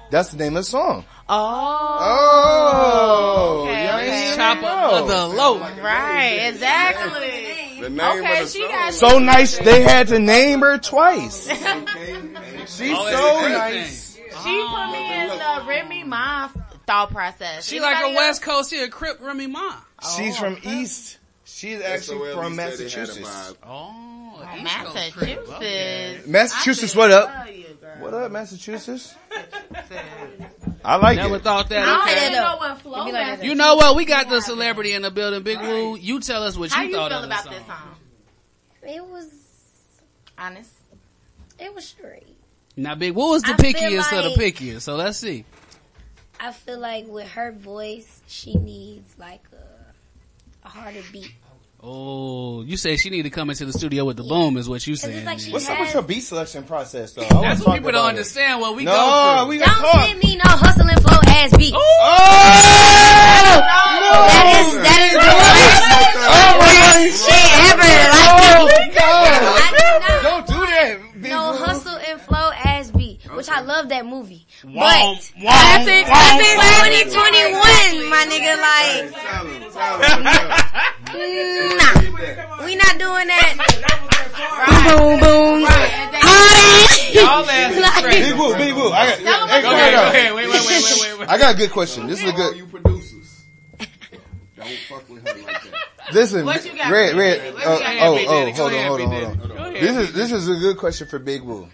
That's the name of the song. Oh. Oh, Okay, y'all okay. ain't Chopper know. Mother Low. Right, exactly. The name Okay, of the she song. got So nice they had to name her twice. <laughs> She's Oh, so nice. She put me in the Remy Ma thought process. She like a Anybody West else? Coast here, Crip Remy Ma. She's from oh, East. She's actually SOL from said it had a Massachusetts. Oh, oh East Massachusetts. Massachusetts, what up? you. What up, Massachusetts? I like Never it. thought that. I don't know what flow It like Massachusetts- You know what? We got the celebrity in the building, Big Woo. You tell us what you How you thought feel of the about song. this song? It was, Honest. it was straight. Now, Big Woo was the I feel pickiest of the pickiest. So let's see. I feel like with her voice, she needs like a, a harder beat. Oh, you say she need to come into the studio with the boom, is what you Cause saying? like she What's up with your beat selection process, though? I That's what people don't it. understand what we No, go through. we Don't talk. send me no hustling flow ass beat. Oh! oh! That is that is the worst shit ever. Oh, Like, God. I do not Don't do that. Big no Woo. hustle and flow ass beat, which I love that movie. Womp, but womp, classic, womp, classic womp. 2021, my nigga. Like, Tell him, nah, we not doing that. Boom, boom, boom. Y'all ass is Like- Big Woo, Big Woo. I got, hey, Go go ahead, ahead, go go ahead. Wait, wait, wait, wait, wait, wait. I got a good question. This is a good. you producers. Don't fuck with her like that. Listen, What you got, Red, Red. Oh, oh, Daddy? What Oh, oh, oh, hold on, hold on, hold on. This is this is a good question for Big Woo.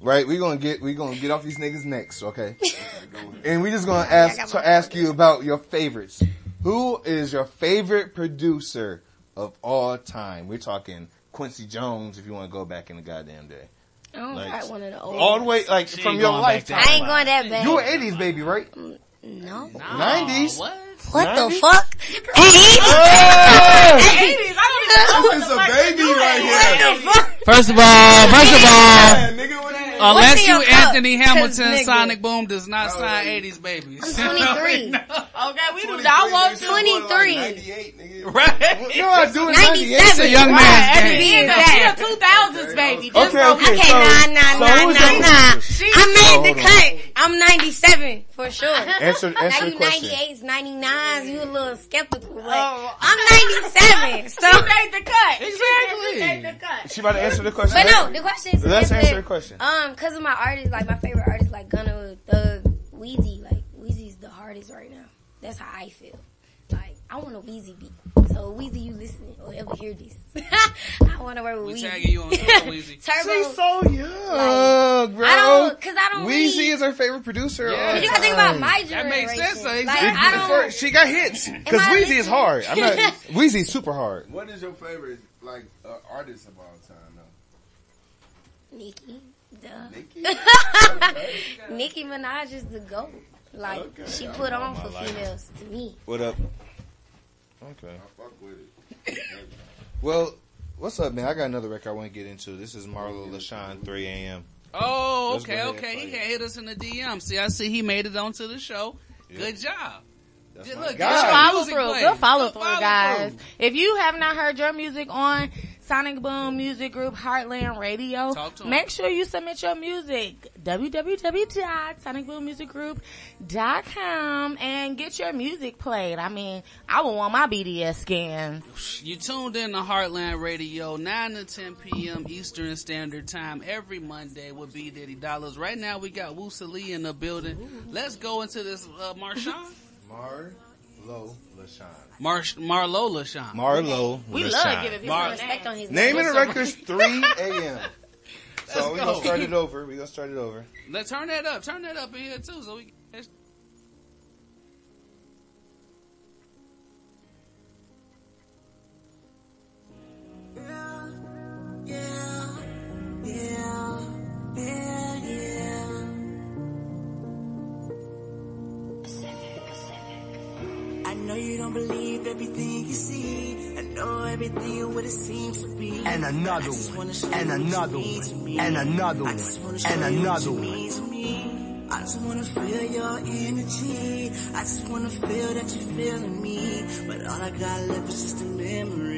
Right, we gonna get we gonna get off these niggas next, okay? <laughs> and we just gonna ask to ask you about your favorites. Who is your favorite producer of all time? We're talking Quincy Jones, if you want to go back in the goddamn day. I don't Like, got one of the old. All the way, like She from your going lifetime. I ain't going that bad. You were '80s baby, right? Mm, no. '90s. What? 90s? What the fuck? Oh! This is a baby right here. First of all, first of all, unless What's in you Anthony cup? Anthony 'Cause, Hamilton, nigga. Sonic Boom does not sign 80s babies. I'm <laughs> 23. Okay, we do not want 23. <laughs> Right? No, I do it 97. It's a young man's Right, game. She in a 2000s baby. Just Okay, so okay, we so- Nah, nah, So nah, nah, nah. I made Oh, the cut. I'm 97 for sure. <laughs> Answer- now you the question. 98s, 99s. You a little skeptical, but Oh. I'm 97. <laughs> So She made the cut. Exactly. She made the cut. She about to answer the question. But no, the question is. Let's answer the question. Um, cause of my artists, like my favorite artists, like Gunna, Thug, Weezy. Like Weezy's the hardest right now. That's how I feel. Like I want a Weezy beat. So Weezy, you listening or ever hear this? <laughs> I want to work with We Weezy. tagging you on Twitter, <laughs> Weezy. Turbo. She's so young, bro. I don't, cause I don't. Weezy really, is her favorite producer. Yeah. you gotta think about time. my That makes sense, though, Like. I don't. Before- she got hits because I Weezy is hard. I'm not. <laughs> Weezy's super hard. What is your favorite like uh, artist of all time though? Nicki, duh. Nicki? Nicki Minaj is the goat. Like Okay. she put on for life. females to me. What up? Okay. I fuck with it. Well, what's up, man? I got another record I want to get into. This is Marlo LaShawn, 3 a.m. Oh, okay, okay. He it. can hit us in the DM. See, I see he made it onto the show. Good job. That's Good look, guy. get your follow music through. Good follow Good through, guys. through. If you have not heard your music on Sonic Boom Music Group Heartland Radio, Talk to 'em. make sure you submit your music www.sonicboommusicgroup.com and get your music played. I mean, I would want my BDS scan. You tuned in to Heartland Radio, 9 to 10 p.m. Eastern Standard Time every Monday with B Diddy Dollars. Right now we got Woosa Lee in the building. Let's go into this, uh, Marshawn? <laughs> Marlo LaShawn. Marsh, Marlo LaShawn. Marlo We LaShawn. love giving people Mar- Respect on his Name of the name. record's <laughs> 3 a.m. So we're going to start it over. We're going to start it over. Let's turn that up. Turn that up in here too so we I know you don't believe everything you see. I know everything what it seems to be. And another one. And you what you another one. And another one. just wanna show And another one. mean to me. I just wanna feel your energy. I just wanna feel that you're feeling me. But all I got left is just a memory.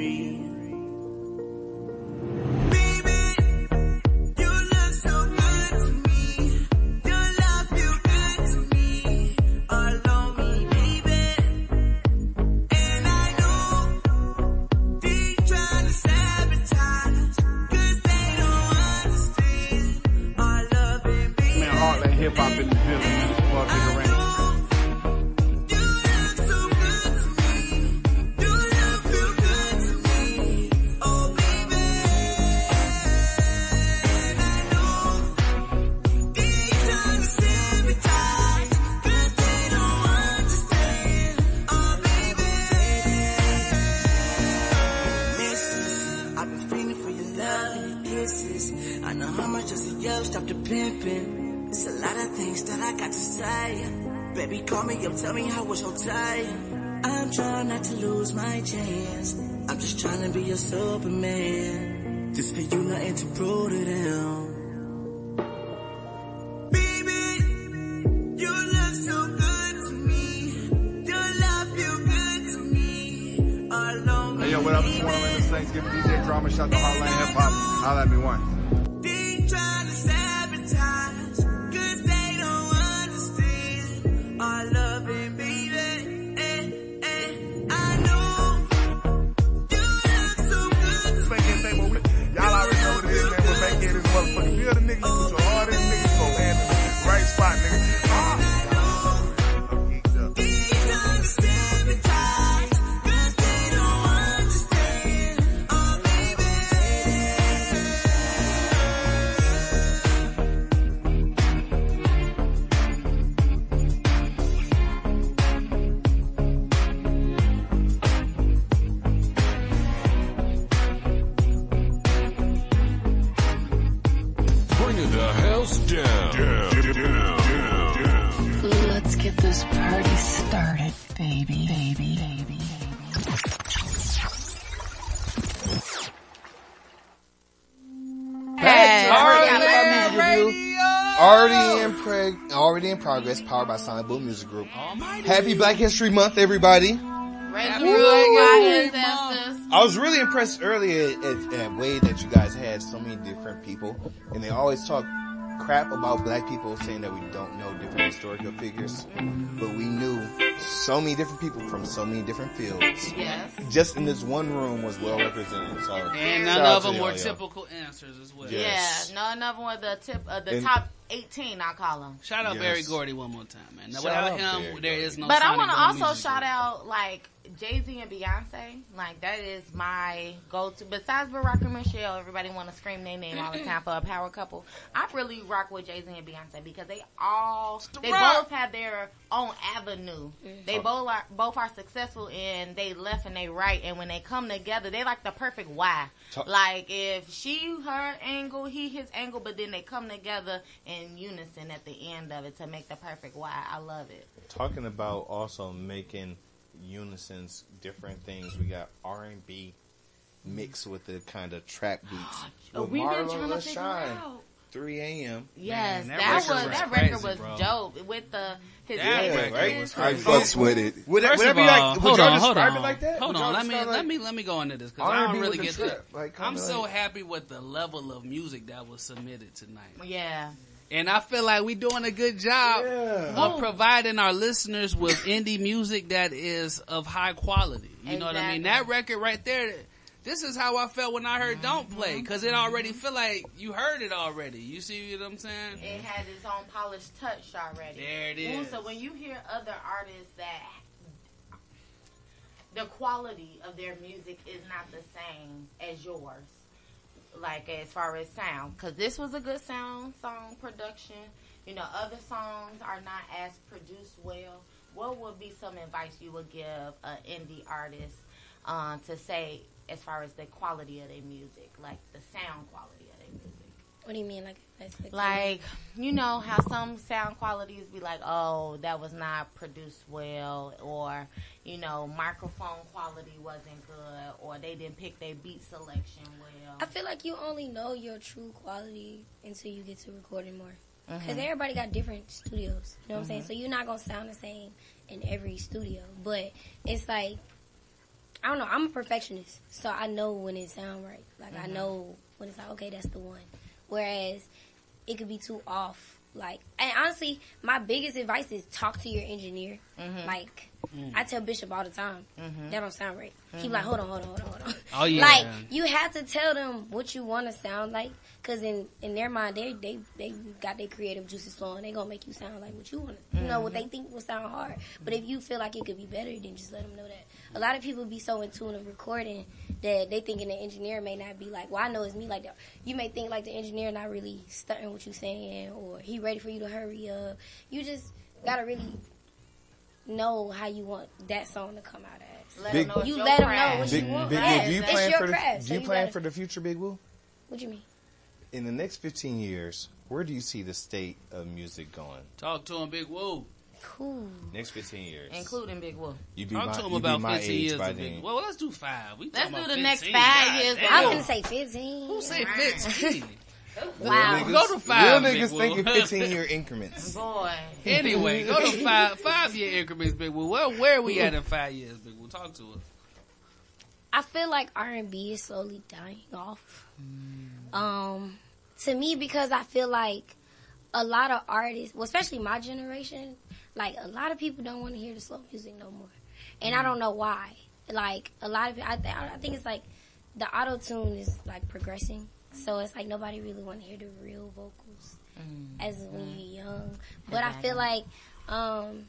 Progress, powered by Sonic Boom Music Group. Almighty. Happy Black History Month, everybody. Happy Woo! Black ancestors. I was really impressed earlier at, at, at way that you guys had so many different people, and they always talk crap about black people, saying that we don't know different historical figures, but we knew so many different people from so many different fields. Yes. Just in this one room was well represented. So And shout none of them were y'all, y'all. typical answers as well. Yes. Yeah, no, another one the tip of the And- top eighteen. I call him. Shout out Yes. Berry Gordy one more time, man. Shout without out him, Berry there is no. But I want to also music shout group. out like Jay Z and Beyonce. Like that is my go-to. Besides Barack and Michelle, everybody want to scream their name all the time for a power couple. I really rock with Jay Z and Beyonce because they all they rock. both have their own avenue. They both are both are successful and they left and they right. And when they come together, they like the perfect Y. Talk- Like if she her angle, he his angle, but then they come together in unison at the end of it to make the perfect Y. I love it. Talking about also making unisons different things. We got R and B mixed with the kind of trap beats. Oh, With we've been Marlo trying to and figure Shine. out. 3 a.m. Yes, Man, that, that was, record was that record crazy, was bro. dope with the his That lyrics. record right? was I crazy. fucks with it. Would, First would that of be all, like? Would hold y'all on, hold describe on, it like that? hold Would y'all on. Let me describe let like- me let me go into this because I R&B don't really with get the that. trap, like, I'm kinda so like- happy with the level of music that was submitted tonight, Yeah. And I feel like we're doing a good job Yeah. of providing our listeners with indie music that is of high quality. You know what I mean? That record right there. This is how I felt when I heard "Don't Play" because it already feel like you heard it already. You see what I'm saying? It had its own polished touch already. There it Ooh, so when you hear other artists that the quality of their music is not the same as yours, like as far as sound, because this was a good sound song production. You know, other songs are not as produced well. What would be some advice you would give an indie artist uh, to say as far as the quality of their music, like the sound quality? What do you mean, like? Like, you know how some sound qualities be like, oh, that was not produced well, or, you know, microphone quality wasn't good, or they didn't pick their beat selection well. I feel like you only know your true quality until you get to recording more. Because Mhm. everybody got different studios. You know what I'm saying? Mhm. So you're not going to sound the same in every studio. But it's like, I don't know. I'm a perfectionist. So I know when it sound right. Like, I Mhm. know when it's like, okay, that's the one. Whereas it could be too off. Like, and honestly, my biggest advice is talk to your engineer. Mhm. Like, Mm. I tell Bishop all the time, Mhm. that don't sound right. He like, hold on, hold on, hold on, hold on. Oh, yeah. Like, you have to tell them what you want to sound like, cause in in their mind, they they they got their creative juices flowing. They gonna make you sound like what you want. to You know what Mhm. they think will sound hard. But if you feel like it could be better, then just let them know that. A lot of people be so in tune of recording that they thinking the engineer may not be like, well, I know it's me like that. You may think like the engineer not really stunting what you're saying, or he ready for you to hurry up. You just gotta really know how you want that song to come out as. Let 'em Big- know you let them know what Big, you want. Big Woo, Yes, do you it's plan your for the craft. do so you you plan gotta- for the future, Big Woo? What do you mean? In the next 15 years, where do you see the state of music going? Talk to him, Big Woo. Cool. Next 15 years. Including Big Wolf. You be Talk my, to him you about be my 15 age years by then. Well, let's do five. We Let's do about the next five God years. damn. I was gonna say 15. Who say 15? <laughs> Wow. Real Go to five, Real niggas Woo. thinking <laughs> 15 year increments. Boy. Anyway, go to five five year increments, Big Woo. Where where are we at in five years, Big Woo? Talk to us. I feel like R and B is slowly dying off. Um, to me, because I feel like a lot of artists, well, especially my generation, like a lot of people don't want to hear the slow music no more, and I don't know why. Like a lot of, I, th- I think it's like the auto tune is like progressing, so it's like nobody really want to hear the real vocals as when you're young. But I feel like, um,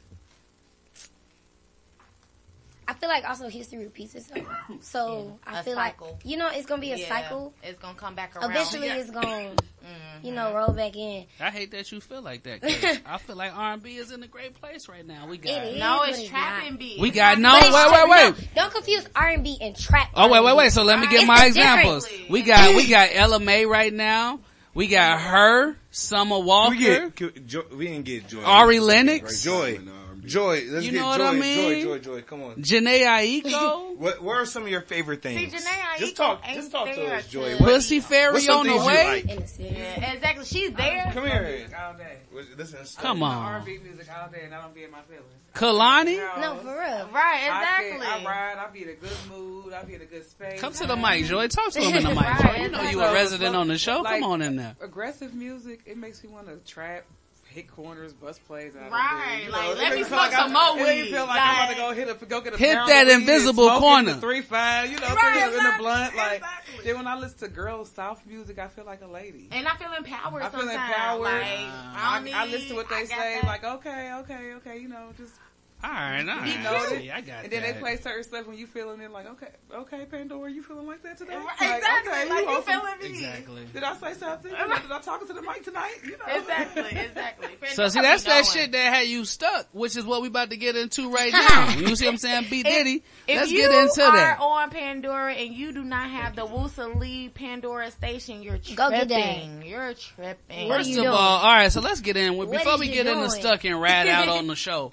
I feel like also history repeats itself. <coughs> So I A feel cycle. like you know it's gonna be a Yeah, cycle. It's gonna come back around. Eventually, it's gonna <coughs> you mm-hmm. know roll back in. I hate that you feel like that. <laughs> I feel like R and B is in a great place right now. We got It is, No, it's it's trapping not. beat. We got no. But Wait, wait, wait. no, don't confuse R and B and trap. Oh wait, wait, wait. So let me get It's my examples. difference. We got we got Ella Mai right now. We got her, Summer Walker. We get, can- we didn't get Joy. Ari Lennox. Joy. Joy. Let's You get know what Joy. I mean? Joy, Joy, Joy. Come on. Jhené Aiko. What, what are some of your favorite things? See, Janae, just talk, ain't just talk to us, Joy. to- What- Pussy Fairy on the things way? like? Yeah, exactly. She's there. Come here. All day. Listen. Come on. R&B music all day, and I don't be in my feelings. Kehlani? No, for real. Right, I, exactly. can, I ride. I be in a good mood. I be in a good space. Come to the mic, Joy. Talk to <laughs> him in the mic, Joy. You know you a resident on the show. Come on in there. Aggressive music, it makes me want to trap, hit corners, bust plays out Right, of there. like, it let me feel like smoke I'm- some more It makes weed. feel like, I'm about to go hit a go get a Hit that of weed and invisible smoke it in corner. three five, you know, Right, in the blunt. Like then when I listen to girls South music, I feel like a lady. And I feel empowered I feel sometimes. empowered. Like, I, I, don't I listen to what they say, that. like okay, okay, okay, you know, just All right, all you know, See, I got it. and then they play certain stuff when you feeling it, like okay, okay, Pandora, you feeling like that today? Right, Like, exactly, okay, like, you want some- feeling me. Exactly. Did I say something? You know, did I talk to the mic tonight? You know, Exactly, <laughs> exactly. So see, that's that shit that had you stuck, which is what we about to get into right now. You see what I'm saying? B Diddy. If Let's you get into are on Pandora and you do not have the Woosa Lee Pandora station, you're tripping. Go get You're tripping. First of all, all right, so let's get in. Before we you get into doing? stuck and rat out on <laughs> the show,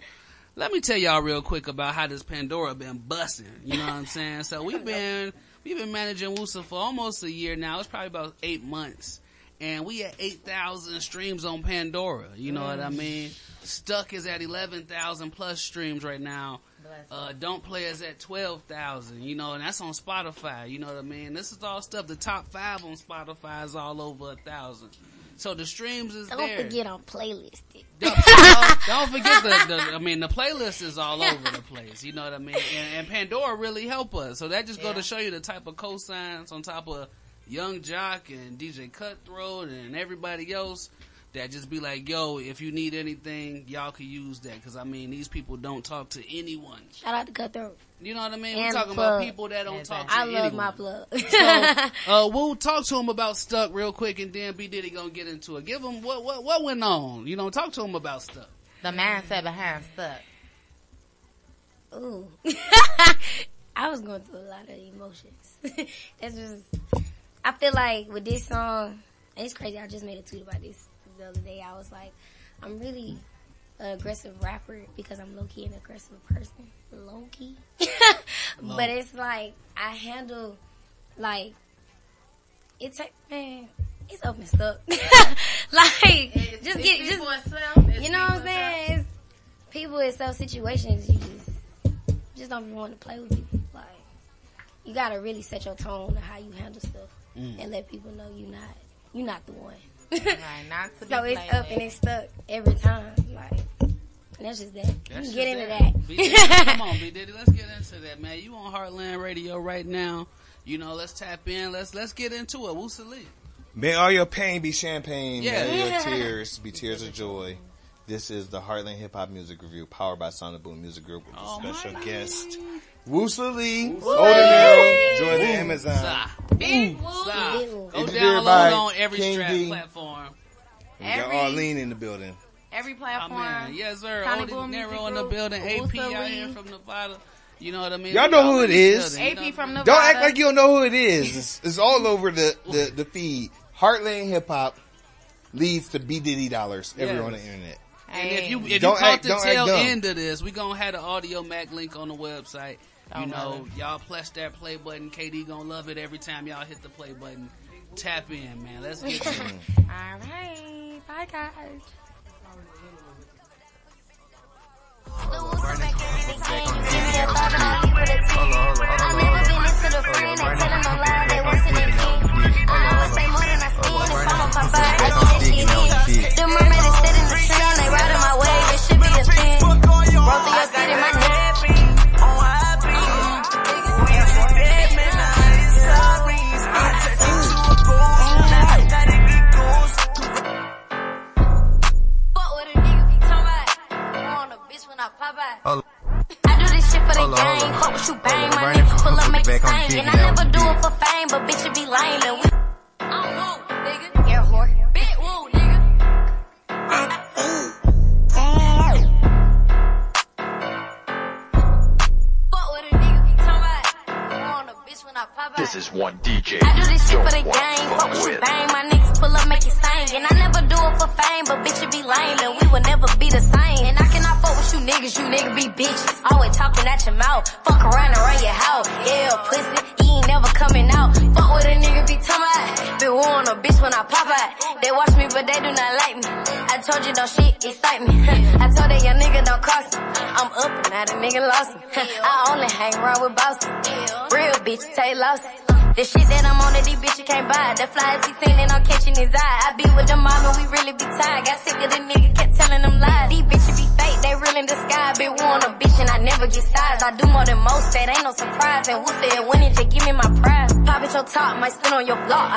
let me tell y'all real quick about how this Pandora been busting. You know what I'm saying? So we've <laughs> been we've been managing Woosa for almost a year now. It's probably about eight months, and we at eight thousand streams on Pandora. You know what I Mm. mean? Stuck is at eleven thousand plus streams right now. Uh, don't play is at twelve thousand. You know, and that's on Spotify. You know what I mean? This is all stuff. The top five on Spotify is all over a thousand. So the streams is Don't there. forget on playlist. Don't, don't forget the, the, I mean, the playlist is all over the place. You know what I mean? And, and Pandora really help us. So that just go to show you the type of cosigns on top of Yung Joc and DJ Cutthroat and everybody else that just be like, yo, if you need anything, y'all can use that. Cause I mean, these people don't talk to anyone. Shout out to Cutthroat. You know what I mean? And We're talking plug. about people that don't talk to I anyone. love my plug. so, <laughs> uh, we'll talk to him about Stuck real quick, and then B Diddy gonna get into it. Give him what what what went on. You know, talk to him about Stuck. The mindset behind Stuck. Ooh. <laughs> I was going through a lot of emotions. <laughs> That's just, I feel like with this song, and it's crazy, I just made a tweet about this the other day. I was like, I'm really an aggressive rapper because I'm low key an aggressive person. <laughs> Low key. but it's like, I handle, like, it's like, man, it's up and stuck. <laughs> like, just it's get, just, itself, you know what I'm saying? It's people in self situations, you just, just don't wanting to play with people. Like, you gotta really set your tone to how you handle stuff Mm. and let people know you're not, you're not the one. Right, not to <laughs> be So it's played up and it's stuck every time. Like, that's just that. That's you can get just into that. that. B come on, B Diddy, let's get into that, man. You on Heartland Radio right now. You know, let's tap in. Let's let's get into it. Woosa Lee. May all your pain be champagne. Yeah. May your <laughs> tears be tears of joy. This is the Heartland Hip Hop Music Review, powered by Sonic Boom Music Group, with Oh, a special guest, Woosa Lee, Woo. Odinero, join the Amazon. Big Woo. Sa. Go download on every King strap D. platform. We got Every- Arlene in the building. Every platform. Oh. Yes, sir. Sonic Odie Boom Music Nero in the Group, building. AP Woosa out here from Nevada. You know what I mean? Y'all know all who in it the is. you know AP from Don't act like you don't know who it is. It's, <laughs> it's all over the, the, the feed. Heartland Hip Hop leads to B Diddy dollars everywhere on the internet. And if you if Don't you caught act- the don't act tail dumb. end of this, we gonna have the audio Mac link on the website. Oh, you Oh, know, really? y'all press that play button. KD gonna love it every time y'all hit the play button. Tap in, man. Let's get to <laughs> it. <laughs> All right. Bye, guys. The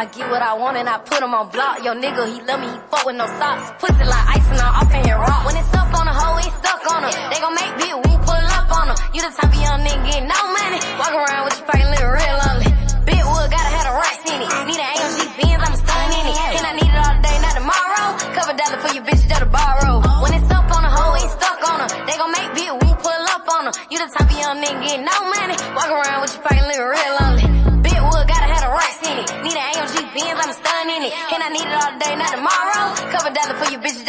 I get what I want and I put him on block. Yo nigga, he love me, he fuck with no socks. Pussy like ice and I'm off in here rock. When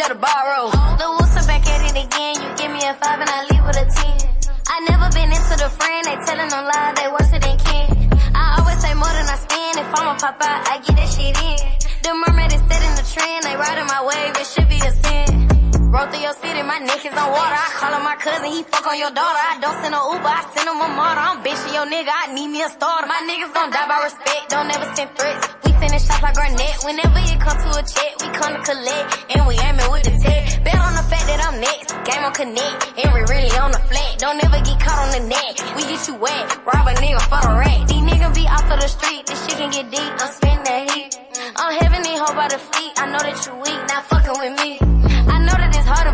to borrow. The Wilson back at it again. You give me a five and I leave with a ten. I never been into the friend, they telling them lies, they worse than Ken. I always say more than I spend, if I'ma pop out, I get that shit in. The mermaid is setting the trend, they riding my wave, it should be. Roll through your city, my neck is on water. I call him my cousin, he fuck on your daughter. I don't send no Uber, I send him a motor. I'm bitching your nigga, I need me a starter. My niggas gon' die by respect, don't ever send threats. We sending shots like Garnett. Whenever it come to a check, we come to collect. And we aiming with the tech. Bet on the fact that I'm next. Game on connect, and we really on the flat. Don't ever get caught on the net. We get you wet, rob a nigga for the rack. These niggas be off of the street, this shit can get deep. I'm spinning that heat. I'm these hoes by the feet. I know that you weak, not fucking with me. I know that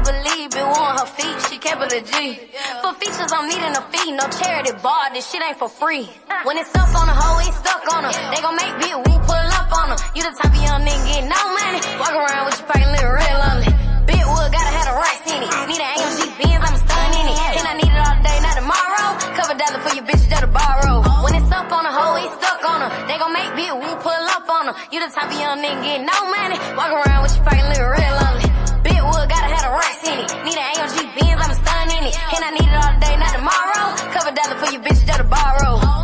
believe, been on her feet, she kept it a G. For features, I'm needing a fee, no charity bar, this shit ain't for free. When it's up on a hoe, it's stuck on her. They gon' make big, we pull up on her. You the type of young nigga getting no money, walk around with your pocket looking real ugly. Big wood, gotta have the racks in it. Need an AMG Benz, I'm stun in it. And I need it all day, not tomorrow. Couple dollar for your bitch, just to borrow. When it's up on a hoe, it's stuck on her. They gon' make big, we pull up on her. You the type of young nigga getting no money, walk around with your pocket looking real Kidwood gotta have a rice in it. Need an AMG Benz. I'm a stun in it. And I need it all day, not tomorrow. Cover dollar for you bitches, just to borrow.